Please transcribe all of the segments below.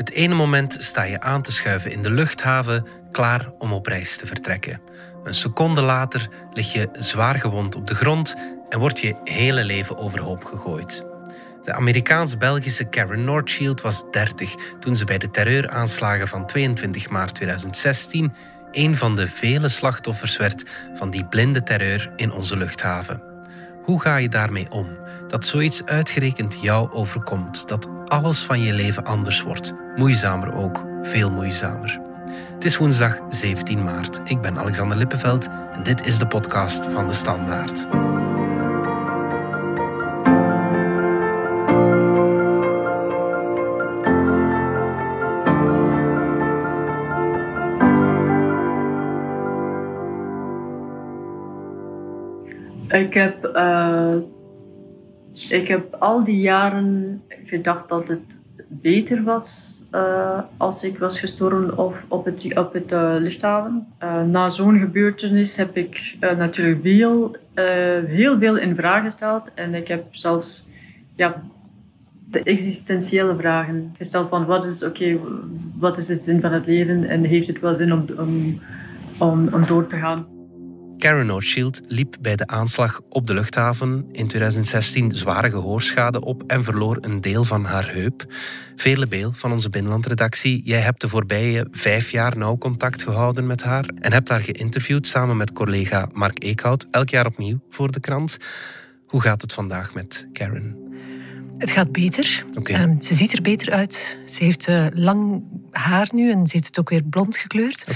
Het ene moment sta je aan te schuiven in de luchthaven, klaar om op reis te vertrekken. Een seconde later lig je zwaar gewond op de grond en wordt je hele leven overhoop gegooid. De Amerikaans-Belgische Karen Northshield was 30 toen ze bij de terreuraanslagen van 22 maart 2016 een van de vele slachtoffers werd van die blinde terreur in onze luchthaven. Hoe ga je daarmee om? Dat zoiets uitgerekend jou overkomt, dat alles van je leven anders wordt. Moeizamer ook, veel moeizamer. Het is woensdag 17 maart. Ik ben Alexander Lippenveld en dit is de podcast van de Standaard. Ik heb, uh, ik heb al die jaren gedacht dat het beter was uh, als ik was gestorven of op het, op het uh, luchthaven. na zo'n gebeurtenis heb ik natuurlijk veel, heel veel in vraag gesteld. En ik heb zelfs ja, de existentiële vragen gesteld van wat is, oké, wat is het zin van het leven en heeft het wel zin om, om, om, om door te gaan. Karen O'Shield liep bij de aanslag op de luchthaven in 2016 zware gehoorschade op en verloor een deel van haar heup. Vele Beel van onze binnenlandredactie, jij hebt de voorbije vijf jaar nauw contact gehouden met haar en hebt haar geïnterviewd samen met collega Mark Eekhout, elk jaar opnieuw voor de krant. Hoe gaat het vandaag met Karen? Het gaat beter. Ehm, ze ziet er beter uit. Ze heeft uh, lang haar nu en ze heeft het ook weer blond gekleurd.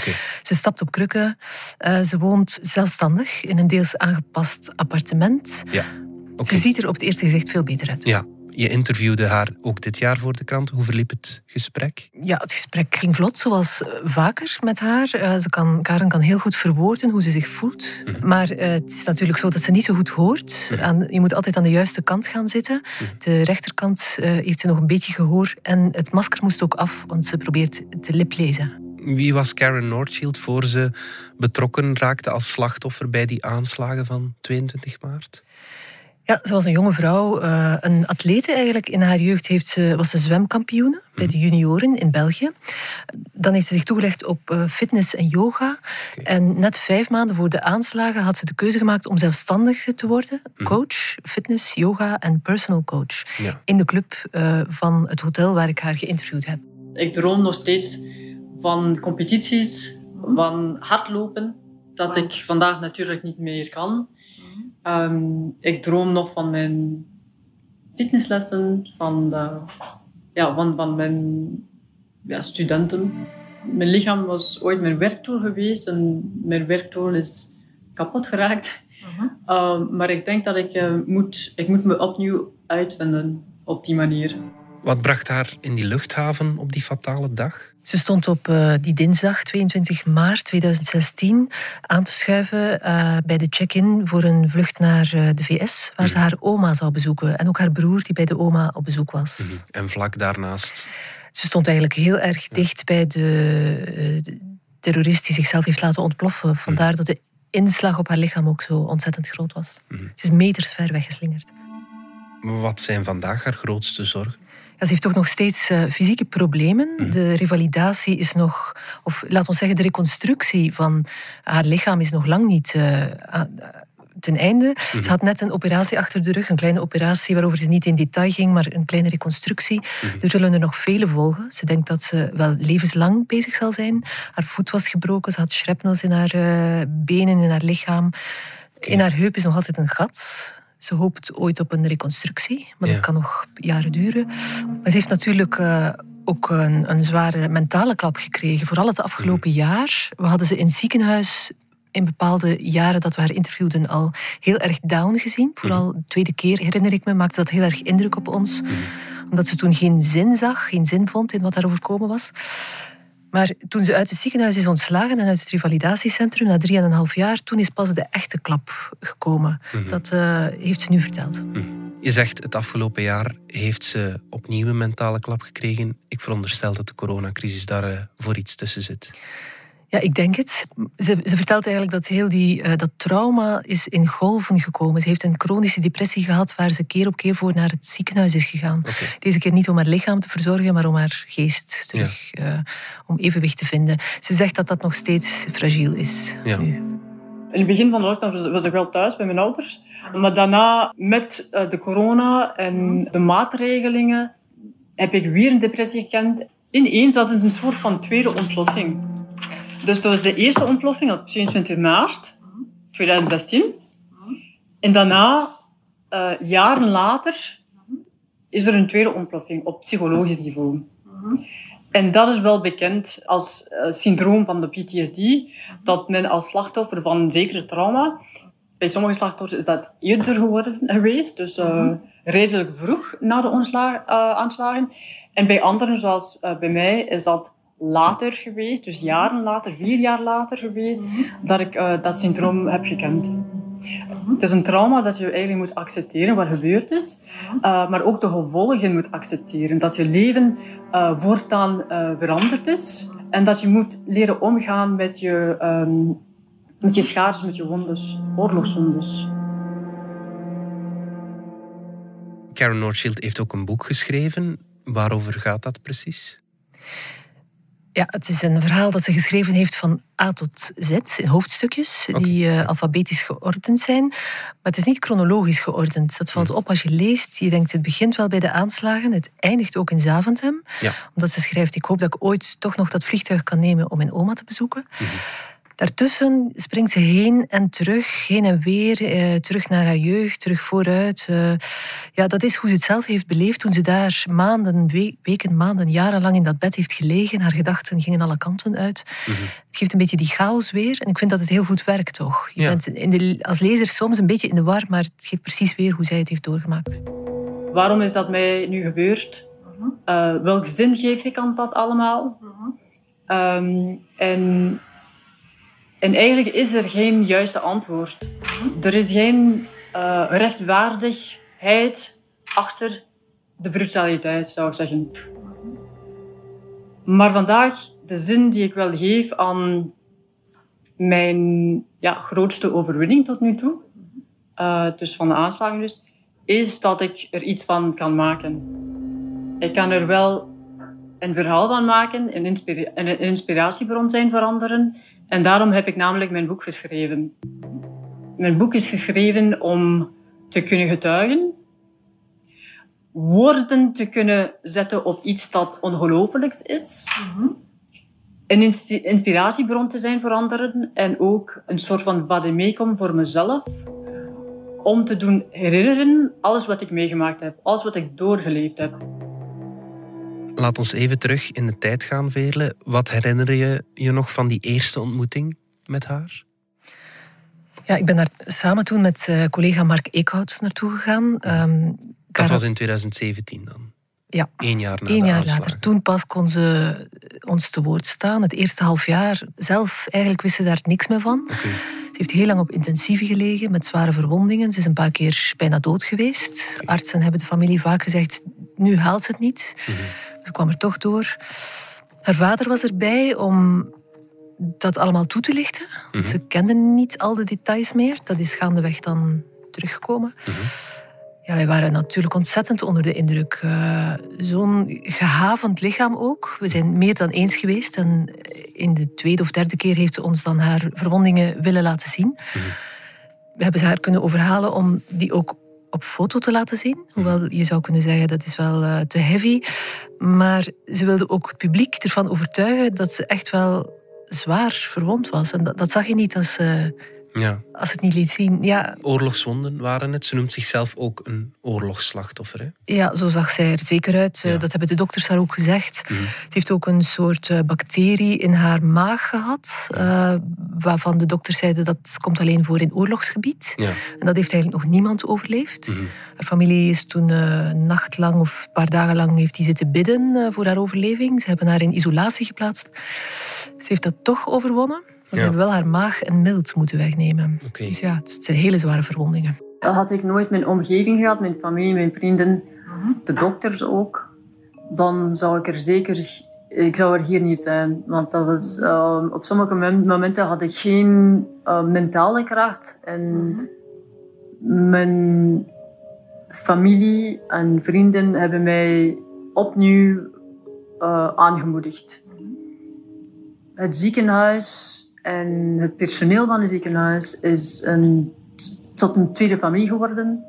Ze stapt op krukken. Uh, ze woont zelfstandig in een deels aangepast appartement. Ja. Ze ziet er op het eerste gezicht veel beter uit. Ja, je interviewde haar ook dit jaar voor de krant. Hoe verliep het gesprek? Ja, het gesprek ging vlot, zoals eh, vaker met haar. Uh, ze kan, Karen kan heel goed verwoorden hoe ze zich voelt. Mhm. Maar uh, het is natuurlijk zo dat ze niet zo goed hoort. Mhm. aan, je moet altijd aan de juiste kant gaan zitten. Mhm. De rechterkant uh, heeft ze nog een beetje gehoor. En het masker moest ook af, want ze probeert te liplezen. Wie was Karen Northshield voor ze betrokken raakte als slachtoffer bij die aanslagen van 22 maart? Ja, ze was een jonge vrouw, uh, een atlete eigenlijk. In haar jeugd heeft ze, was ze zwemkampioene bij de junioren in België. Dan heeft ze zich toegelegd op uh, fitness en yoga. En net vijf maanden voor de aanslagen had ze de keuze gemaakt om zelfstandig te worden. Mhm. Coach, fitness, yoga en personal coach. In de club uh, van het hotel waar ik haar geïnterviewd heb. Ik droom nog steeds van competities, van hardlopen. Dat ik vandaag natuurlijk niet meer kan. Um, ik droom nog van mijn fitnesslessen, van, de, ja, van, van mijn ja, studenten. Mijn lichaam was ooit mijn werktool geweest en mijn werktool is kapot geraakt. Uh maar ik denk dat ik, uh, moet, ik moet me opnieuw uitvinden op die manier. Wat bracht haar in die luchthaven op die fatale dag? Ze stond op uh, die dinsdag 22 maart 2016 aan te schuiven uh, bij de check-in voor een vlucht naar uh, de VS, waar ze mhm. haar oma zou bezoeken. En ook haar broer die bij de oma op bezoek was. Mm En vlak daarnaast? Ze stond eigenlijk heel erg dicht bij de, de, terrorist die zichzelf heeft laten ontploffen. Vandaar mm dat de inslag op haar lichaam ook zo ontzettend groot was. Ze is meters ver weggeslingerd. Wat zijn vandaag haar grootste zorgen? Ze heeft toch nog steeds uh, fysieke problemen. Mhm. De revalidatie is nog, of laat ons zeggen, de reconstructie van haar lichaam is nog lang niet uh, ten einde. Ze mhm. had net een operatie achter de rug, een kleine operatie waarover ze niet in detail ging, maar een kleine reconstructie. Mhm. Er zullen er nog vele volgen. Ze denkt dat ze wel levenslang bezig zal zijn. Haar voet was gebroken, ze had shrapnels in haar uh, benen, in haar lichaam. In haar heup is nog altijd een gat. Ze hoopt ooit op een reconstructie, maar dat kan nog jaren duren. Maar ze heeft natuurlijk uh, ook een, een, zware mentale klap gekregen. Vooral het afgelopen mm. jaar. We hadden ze in het ziekenhuis in bepaalde jaren dat we haar interviewden al heel erg down gezien. Vooral mm. de tweede keer, herinner ik me, maakte dat heel erg indruk op ons. Mm. Omdat ze toen geen zin zag, geen zin vond in wat daar overkomen was. Maar toen ze uit het ziekenhuis is ontslagen en uit het revalidatiecentrum na drieënhalf jaar, toen is pas de echte klap gekomen. Mhm. Dat uh, heeft ze nu verteld. Mhm. Je zegt het afgelopen jaar heeft ze opnieuw een mentale klap gekregen. Ik veronderstel dat de coronacrisis daar uh, voor iets tussen zit. Ja, ik denk het. Ze, ze vertelt eigenlijk dat heel die, uh, dat trauma is in golven gekomen. Ze heeft een chronische depressie gehad waar ze keer op keer voor naar het ziekenhuis is gegaan. Deze keer niet om haar lichaam te verzorgen, maar om haar geest terug, ja. uh, om evenwicht te vinden. Ze zegt dat dat nog steeds fragiel is. Ja. Nu. In het begin van de lockdown was ik wel thuis bij mijn ouders. Maar daarna, met uh, de corona en de maatregelingen, heb ik weer een depressie gekend. Ineens, dat is een soort van tweede ontploffing. Dus dat was de eerste ontploffing op 27 maart 2016. En daarna, uh, jaren later, is er een tweede ontploffing op psychologisch niveau. En dat is wel bekend als uh, syndroom van de PTSD, dat men als slachtoffer van een zekere trauma, bij sommige slachtoffers is dat eerder geworden geweest, dus uh, redelijk vroeg na de aanslagen. En bij anderen, zoals bij mij, is dat later geweest, dus jaren later, vier jaar later geweest, dat ik uh, dat syndroom heb gekend. Het is een trauma dat je eigenlijk moet accepteren wat gebeurd is, uh, maar ook de gevolgen moet accepteren. Dat je leven uh, voortaan veranderd is en dat je moet leren omgaan met je, um, met je schades, met je wondes, oorlogswondes. Karen Nordschild heeft ook een boek geschreven. Waarover gaat dat precies? Ja, het is een verhaal dat ze geschreven heeft van A tot Z, in hoofdstukjes, die uh, alfabetisch geordend zijn. Maar het is niet chronologisch geordend. Dat valt hm. op als je leest. Je denkt, het begint wel bij de aanslagen. Het eindigt ook in Zaventem. Ja. Omdat ze schrijft, ik hoop dat ik ooit toch nog dat vliegtuig kan nemen om mijn oma te bezoeken. Mm Daartussen springt ze heen en terug, heen en weer, eh, terug naar haar jeugd, terug vooruit. Eh, ja, dat is hoe ze het zelf heeft beleefd toen ze daar maanden, weken, maanden, jarenlang in dat bed heeft gelegen. Haar gedachten gingen alle kanten uit. Mhm. Het geeft een beetje die chaos weer en ik vind dat het heel goed werkt, toch? Je bent in de, als lezer soms een beetje in de war, maar het geeft precies weer hoe zij het heeft doorgemaakt. Waarom is dat mij nu gebeurd? Uh, welk zin geef ik aan dat allemaal? Um, en en eigenlijk is er geen juiste antwoord. Er is geen uh, rechtvaardigheid achter de brutaliteit, zou ik zeggen. Maar vandaag, de zin die ik wel geef aan mijn ja, grootste overwinning tot nu toe, uh, dus van de aanslagen dus, is dat ik er iets van kan maken. Ik kan er wel een verhaal van maken, een, inspira een inspiratiebron zijn voor anderen. En daarom heb ik namelijk mijn boek geschreven. Mijn boek is geschreven om te kunnen getuigen, woorden te kunnen zetten op iets dat ongelooflijks is, een inspiratiebron te zijn voor anderen en ook een soort van vademecum voor mezelf, om te doen herinneren alles wat ik meegemaakt heb, alles wat ik doorgeleefd heb. Laat ons even terug in de tijd gaan, Veerle. Wat herinner je je nog van die eerste ontmoeting met haar? Ja, ik ben daar samen toen met uh, collega Mark Eekhout naartoe gegaan. Um, dat was in 2017 dan? Ja. Eén jaar na Eén jaar later. Toen pas kon ze ons te woord staan. Het eerste half jaar zelf, eigenlijk wist ze daar niks meer van. Okay. Ze heeft heel lang op intensieve gelegen met zware verwondingen. Ze is een paar keer bijna dood geweest. Okay. Artsen hebben de familie vaak gezegd, nu haalt ze het niet. Mm -hmm. Ze kwam er toch door. Haar vader was erbij om dat allemaal toe te lichten. Mm Ze kenden niet al de details meer. Dat is gaandeweg dan teruggekomen. Mm -hmm. Ja, wij waren natuurlijk ontzettend onder de indruk. Uh, Zo'n gehavend lichaam ook. We zijn meer dan eens geweest. En in de tweede of derde keer heeft ze ons dan haar verwondingen willen laten zien. Mm -hmm. We hebben ze haar kunnen overhalen om die ook op foto te laten zien. Hoewel je zou kunnen zeggen dat is wel uh, te heavy. Maar ze wilde ook het publiek ervan overtuigen dat ze echt wel zwaar verwond was. En dat, dat zag je niet als ze ja. Als het niet liet zien. Ja. Oorlogswonden waren het. Ze noemt zichzelf ook een oorlogsslachtoffer. Hè? Ja, zo zag zij er zeker uit. Ja. Dat hebben de dokters daar ook gezegd. Mm. Ze heeft ook een soort eh, bacterie in haar maag gehad. Uh, waarvan de dokters zeiden dat komt alleen voor in oorlogsgebied. Ja. En dat heeft eigenlijk nog niemand overleefd. Mm. Haar familie is toen uh, nachtlang of een paar dagen lang heeft die zitten bidden voor haar overleving. Ze hebben haar in isolatie geplaatst. Ze heeft dat toch overwonnen. Maar ze hebben wel haar maag en mild moeten wegnemen. Okay. Dus ja, het zijn hele zware verwondingen. Dat had ik nooit mijn omgeving gehad, mijn familie, mijn vrienden, de dokters ook. Dan zou ik er zeker ik zou er hier niet zijn. Want dat was, uh, op sommige momenten had ik geen uh, mentale kracht. En mijn familie en vrienden hebben mij opnieuw uh, aangemoedigd. Het ziekenhuis en het personeel van het ziekenhuis is een, tot een tweede familie geworden.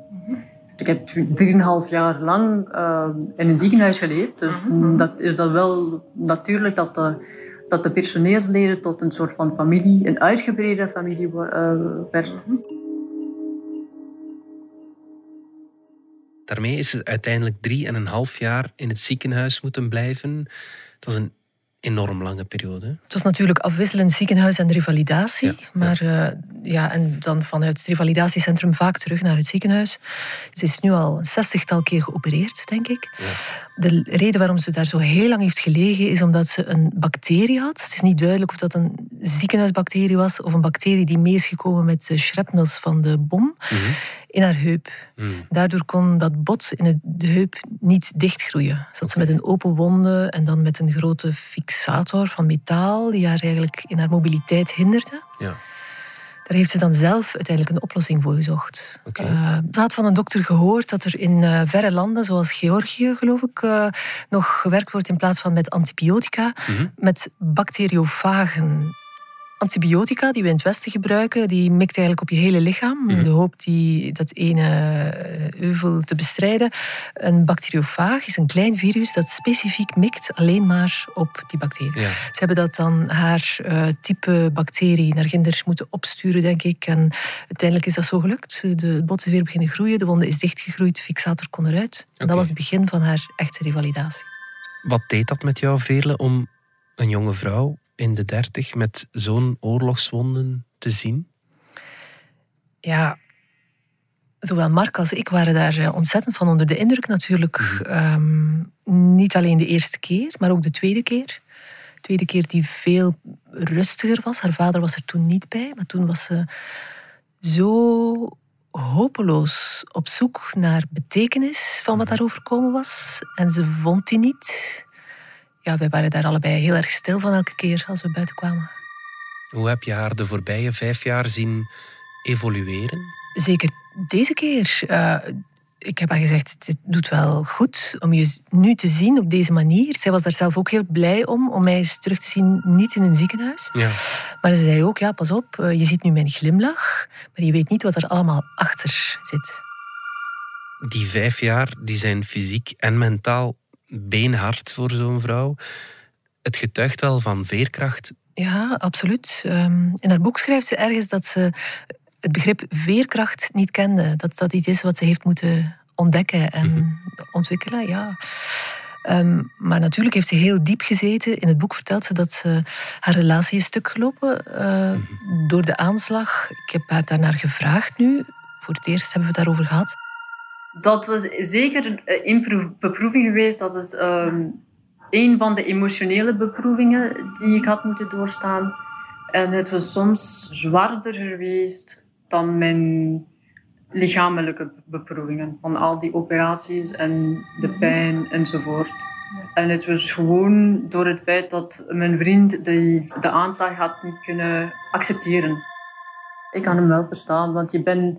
Ik heb 3,5 jaar lang uh, in een ziekenhuis geleefd. Dus dat is dat wel natuurlijk dat de, dat de personeelsleden tot een soort van familie, een uitgebreide familie uh, werd. Daarmee is het uiteindelijk drie en een half jaar in het ziekenhuis moeten blijven. Dat is een enorm lange periode. Het was natuurlijk afwisselend ziekenhuis en revalidatie. maar ja. Uh, ja, en dan vanuit het revalidatiecentrum vaak terug naar het ziekenhuis. Ze is nu al een zestigtal keer geopereerd, denk ik. Ja. De reden waarom ze daar zo heel lang heeft gelegen is omdat ze een bacterie had. Het is niet duidelijk of dat een ziekenhuisbacterie was of een bacterie die mee is gekomen met de shrapnels van de bom. Mm -hmm in haar heup. Hmm. Daardoor kon dat bot in de heup niet dichtgroeien. Zat ze met een open wonde en dan met een grote fixator van metaal die haar eigenlijk in haar mobiliteit hinderde. Ja. Daar heeft ze dan zelf uiteindelijk een oplossing voor gezocht. Okay. Uh, ze had van een dokter gehoord dat er in uh, verre landen, zoals Georgië geloof ik, uh, nog gewerkt wordt in plaats van met antibiotica, mm -hmm. met bacteriofagen antibiotica die we in het Westen gebruiken, die mikt eigenlijk op je hele lichaam. Mm De hoop die, dat ene eh, euvel te bestrijden. Een bacteriofaag is een klein virus dat specifiek mikt alleen maar op die bacterie. Ze hebben dat dan haar uh, type bacterie naar ginder moeten opsturen, denk ik. En uiteindelijk is dat zo gelukt. De bot is weer beginnen groeien, de wonde is dichtgegroeid, de fixator kon eruit. Okay. Dat was het begin van haar echte revalidatie. Wat deed dat met jou, Veerle, om een jonge vrouw in de dertig met zo'n oorlogswonden te zien? Ja, zowel Mark als ik waren daar eh, ontzettend van onder de indruk natuurlijk. Mhm. Ehm, niet alleen de eerste keer, maar ook de tweede keer. De tweede keer die veel rustiger was. Haar vader was er toen niet bij, maar toen was ze zo hopeloos op zoek naar betekenis van wat mhm. daar overkomen was. En ze vond die niet ja, wij waren daar allebei heel erg stil van elke keer als we buiten kwamen. Hoe heb je haar de voorbije vijf jaar zien evolueren? Zeker deze keer. Uh, ik heb haar gezegd, het doet wel goed om je nu te zien op deze manier. Zij was daar zelf ook heel blij om, om mij eens terug te zien, niet in een ziekenhuis. Ja. Maar ze zei ook, ja, pas op, eh, je ziet nu mijn glimlach, maar je weet niet wat er allemaal achter zit. Die vijf jaar die zijn fysiek en mentaal beenhard voor zo'n vrouw. Het getuigt wel van veerkracht. Ja, absoluut. Ehm, in haar boek schrijft ze ergens dat ze het begrip veerkracht niet kende. Dat dat iets is wat ze heeft moeten ontdekken en mhm. ontwikkelen. Ja. Ehm, maar natuurlijk heeft ze heel diep gezeten. In het boek vertelt ze dat ze haar relatie is stuk gelopen uh, door de aanslag. Ik heb haar daarnaar gevraagd nu. Voor het eerst hebben we het daarover gehad dat was zeker een beproeving geweest. Dat is um, een van de emotionele beproevingen die ik had moeten doorstaan. En het was soms zwaarder geweest dan mijn lichamelijke beproevingen. Van al die operaties en de pijn enzovoort. En het was gewoon door het feit dat mijn vriend de, de aanslag had niet kunnen accepteren. Ik kan hem wel verstaan, want je bent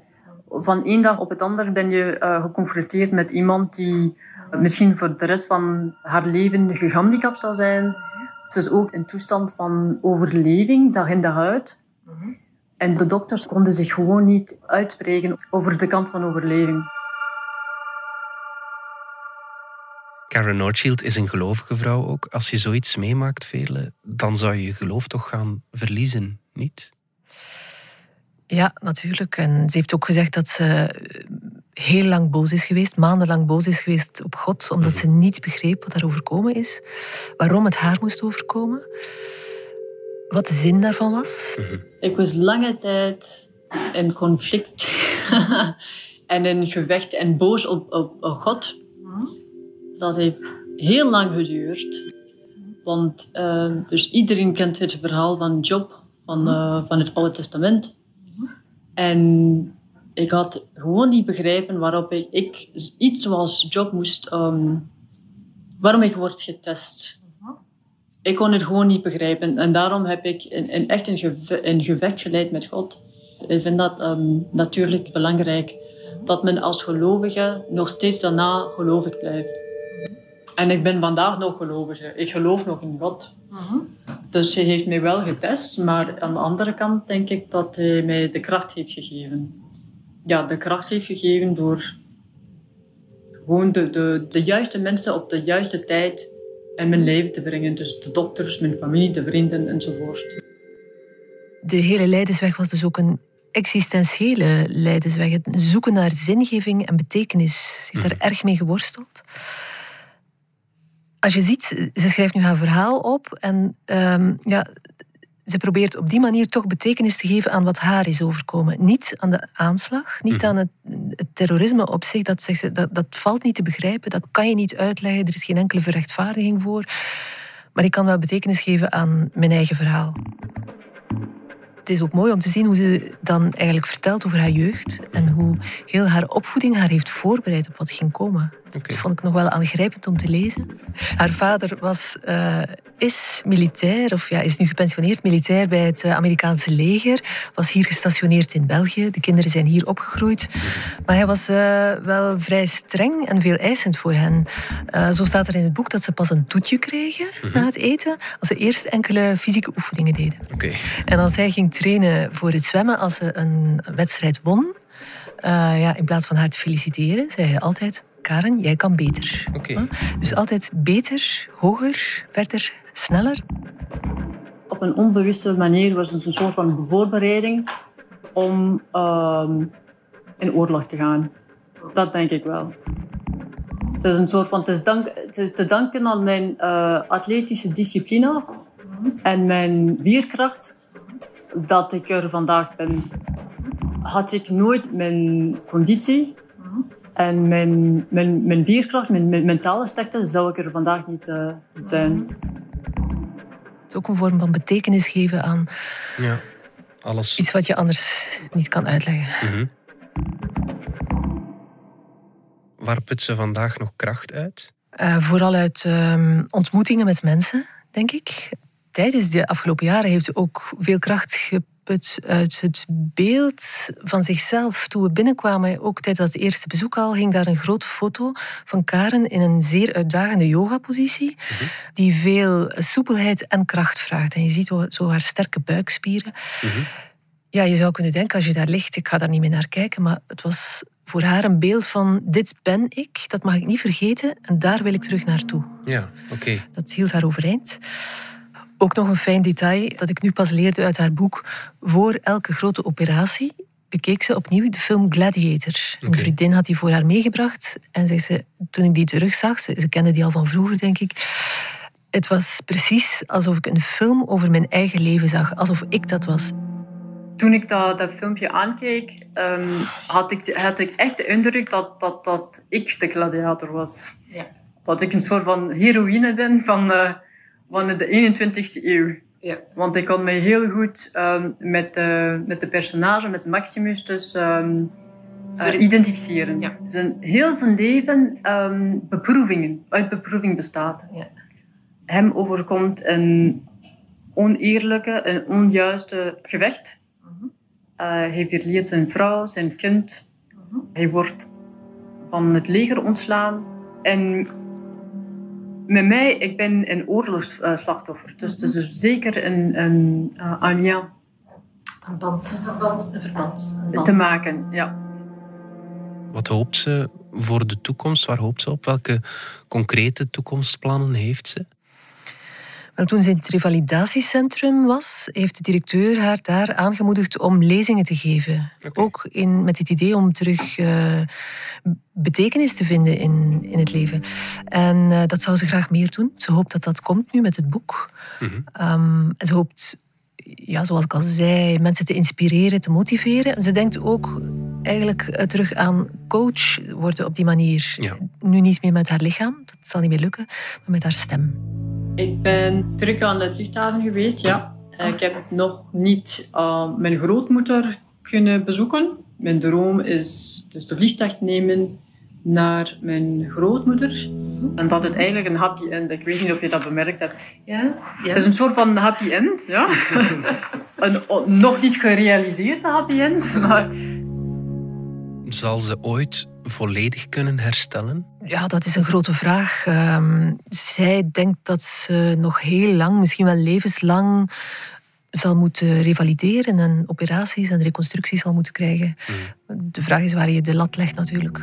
van één dag op het andere ben je uh, geconfronteerd met iemand die misschien voor de rest van haar leven gehandicapt zal zijn. Het is ook een toestand van overleving, dag in dag uit. En de dokters konden zich gewoon niet uitspreken over de kant van overleving. Karen Nordshield is een gelovige vrouw ook. Als je zoiets meemaakt, Vele, dan zou je je geloof toch gaan verliezen, niet? Ja, natuurlijk. En ze heeft ook gezegd dat ze heel lang boos is geweest, maandenlang boos is geweest op God, omdat ze niet begreep wat haar overkomen is, waarom het haar moest overkomen, wat de zin daarvan was. Ik was lange tijd in conflict en in gevecht en boos op, op, op God. Dat heeft heel lang geduurd. Want uh, dus iedereen kent het verhaal van Job van, uh, van het Oude Testament. En ik had gewoon niet begrepen waarop ik, iets zoals job moest, um, waarom ik word getest. ik kon het gewoon niet begrijpen. En daarom heb ik een, echt een, gevecht geleid met God. Ik vind dat um, natuurlijk belangrijk. Dat men als gelovige nog steeds daarna gelovig blijft. En ik ben vandaag nog gelovige. Ik geloof nog in God. Mhm. Dus hij heeft mij wel getest. Maar aan de andere kant denk ik dat hij mij de kracht heeft gegeven. Ja, de kracht heeft gegeven door gewoon de, de, de juiste mensen op de juiste tijd in mijn leven te brengen. Dus de dokters, mijn familie, de vrienden enzovoort. De hele Leidensweg was dus ook een existentiële Leidensweg. Het zoeken naar zingeving en betekenis. Ze heeft daar mhm. erg mee geworsteld. Als je ziet, ze schrijft nu haar verhaal op en ehm, ja, ze probeert op die manier toch betekenis te geven aan wat haar is overkomen. Niet aan de aanslag, niet mhm. aan het, het, terrorisme op zich. Dat, zegt ze, dat, dat valt niet te begrijpen, dat kan je niet uitleggen. Er is geen enkele verrechtvaardiging voor. Maar ik kan wel betekenis geven aan mijn eigen verhaal. Het is ook mooi om te zien hoe ze dan eigenlijk vertelt over haar jeugd en hoe heel haar opvoeding haar heeft voorbereid op wat ging komen. Dat vond ik nog wel aangrijpend om te lezen. Haar vader was, uh, is militair, of ja, is nu gepensioneerd militair bij het eh, Amerikaanse leger. Was hier gestationeerd in België. De kinderen zijn hier opgegroeid. Maar hij was uh, wel vrij streng en veel eisend voor hen. Uh, zo staat er in het boek dat ze pas een toetje kregen -hmm. na het eten. Als ze eerst enkele fysieke oefeningen deden. Okay. En als hij ging trainen voor het zwemmen, als ze een wedstrijd won. ja, in plaats van haar te feliciteren, zei hij altijd: Karen, jij kan beter. Okay. Dus altijd beter, hoger, verder, sneller. Op een onbewuste manier was het een soort van voorbereiding om uh, in oorlog te gaan. Dat denk ik wel. Het is een soort van, het is, dank, het is te danken aan mijn uh, atletische discipline en mijn weerkracht dat ik er vandaag ben. Had ik nooit mijn conditie en mijn, mijn, mijn veerkracht, mijn, mijn mentale sterkte, zou ik er vandaag niet, uh, niet zijn. Het is ook een vorm van betekenis geven aan ja, alles. iets wat je anders niet kan uitleggen. Mm -hmm. Waar put ze vandaag nog kracht uit? Uh, vooral uit um, ontmoetingen met mensen, denk ik. Tijdens de afgelopen jaren heeft ze ook veel kracht geput uit het beeld van zichzelf. Toen we binnenkwamen, ook tijdens het eerste bezoek al, hing daar een grote foto van Karen in een zeer uitdagende yogapositie, mm die veel soepelheid en kracht vraagt. En je ziet zo haar sterke buikspieren. Mhm. Ja, je zou kunnen denken, als je daar ligt, ik ga daar niet meer naar kijken, maar het was voor haar een beeld van dit ben ik, dat mag ik niet vergeten en daar wil ik terug naartoe. Ja, oké. Dat hield haar overeind. Ook nog een fijn detail dat ik nu pas leerde uit haar boek. Voor elke grote operatie bekeek ze opnieuw de film Gladiator. Een vriendin had die voor haar meegebracht. En zei ze, toen ik die terugzag, ze, ze kende die al van vroeger, denk ik. Het was precies alsof ik een film over mijn eigen leven zag. Alsof ik dat was. Toen ik dat, dat filmpje aankeek, um, had, ik, had ik echt de indruk dat, dat, dat ik de gladiator was. Ja. Dat ik een soort van heroïne ben van... Uh, van de 21ste eeuw. Ja. Want ik kon me heel goed um, met, de, met de personage, met Maximus, dus um, uh, identificeren. Ja. Zijn, heel zijn leven um, beproevingen, uit beproeving bestaat. Ja. Hem overkomt een oneerlijke, een onjuiste gevecht. Uh -huh. uh, hij verliert zijn vrouw, zijn kind. -huh. Hij wordt van het leger ontslaan. En met mij, ik ben een oorlogsslachtoffer. Dus het is dus zeker een, een, uh, een lien. Een band, een, band, een verband. Een band. Te maken, ja. Wat hoopt ze voor de toekomst? Waar hoopt ze op? Welke concrete toekomstplannen heeft ze? Toen ze in het revalidatiecentrum was, heeft de directeur haar daar aangemoedigd om lezingen te geven. Ook in, met het idee om terug uh, betekenis te vinden in, in het leven. En uh, dat zou ze graag meer doen. Ze hoopt dat dat komt nu met het boek. Mm -hmm. um, en ze hoopt, ja, zoals ik al zei, mensen te inspireren, te motiveren. Ze denkt ook eigenlijk uh, terug aan coach worden op die manier. Ja. Nu niet meer met haar lichaam, dat zal niet meer lukken, maar met haar stem. Ik ben terug aan de luchthaven geweest, ja. Ik heb nog niet uh, mijn grootmoeder kunnen bezoeken. Mijn droom is dus de vliegtuig nemen naar mijn grootmoeder. En dat het eigenlijk een happy end. Ik weet niet of je dat bemerkt hebt. Ja, ja. Het is een soort van happy end, ja. een nog niet gerealiseerde happy end, maar Zal ze ooit volledig kunnen herstellen? Ja, dat is een grote vraag. Ehm, zij denkt dat ze nog heel lang, misschien wel levenslang, zal moeten revalideren en operaties en reconstructies zal moeten krijgen. De vraag is waar je de lat legt natuurlijk.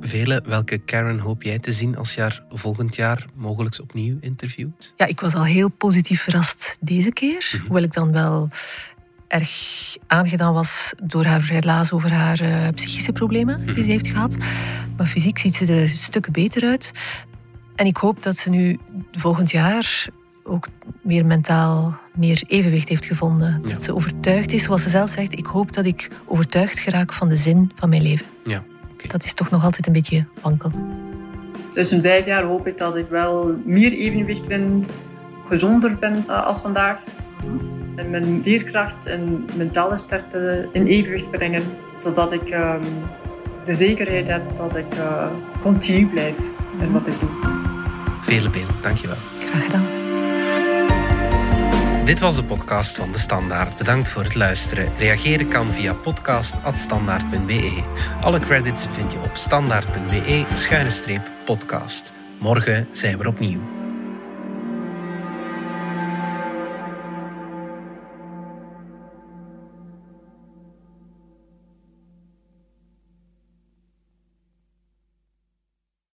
Vele, welke Karen hoop jij te zien als je haar volgend jaar mogelijk opnieuw interviewt? Ja, ik was al heel positief verrast deze keer. Hoewel ik dan wel erg aangedaan was door haar relaas over haar eh, psychische problemen die ze heeft gehad. Maar fysiek ziet ze er een stuk beter uit. En ik hoop dat ze nu volgend jaar ook meer mentaal meer evenwicht heeft gevonden. Ja. Dat ze overtuigd is, zoals ze zelf zegt. Ik hoop dat ik overtuigd geraak van de zin van mijn leven. Ja, oké. Dat is toch nog altijd een beetje wankel. dus in vijf jaar hoop ik dat ik wel meer evenwicht vind, gezonder ben eh, als vandaag. En mijn veerkracht en mentale sterkte in evenwicht brengen, zodat ik ehm, de zekerheid heb dat ik eh, continu blijf in wat ik doe. Vele Beel, dankjewel. Graag gedaan. Dit was de podcast van De Standaard. Bedankt voor het luisteren. Reageren kan via podcast.standaard.be. Alle credits vind je op standaard.be-podcast. Morgen zijn we er opnieuw.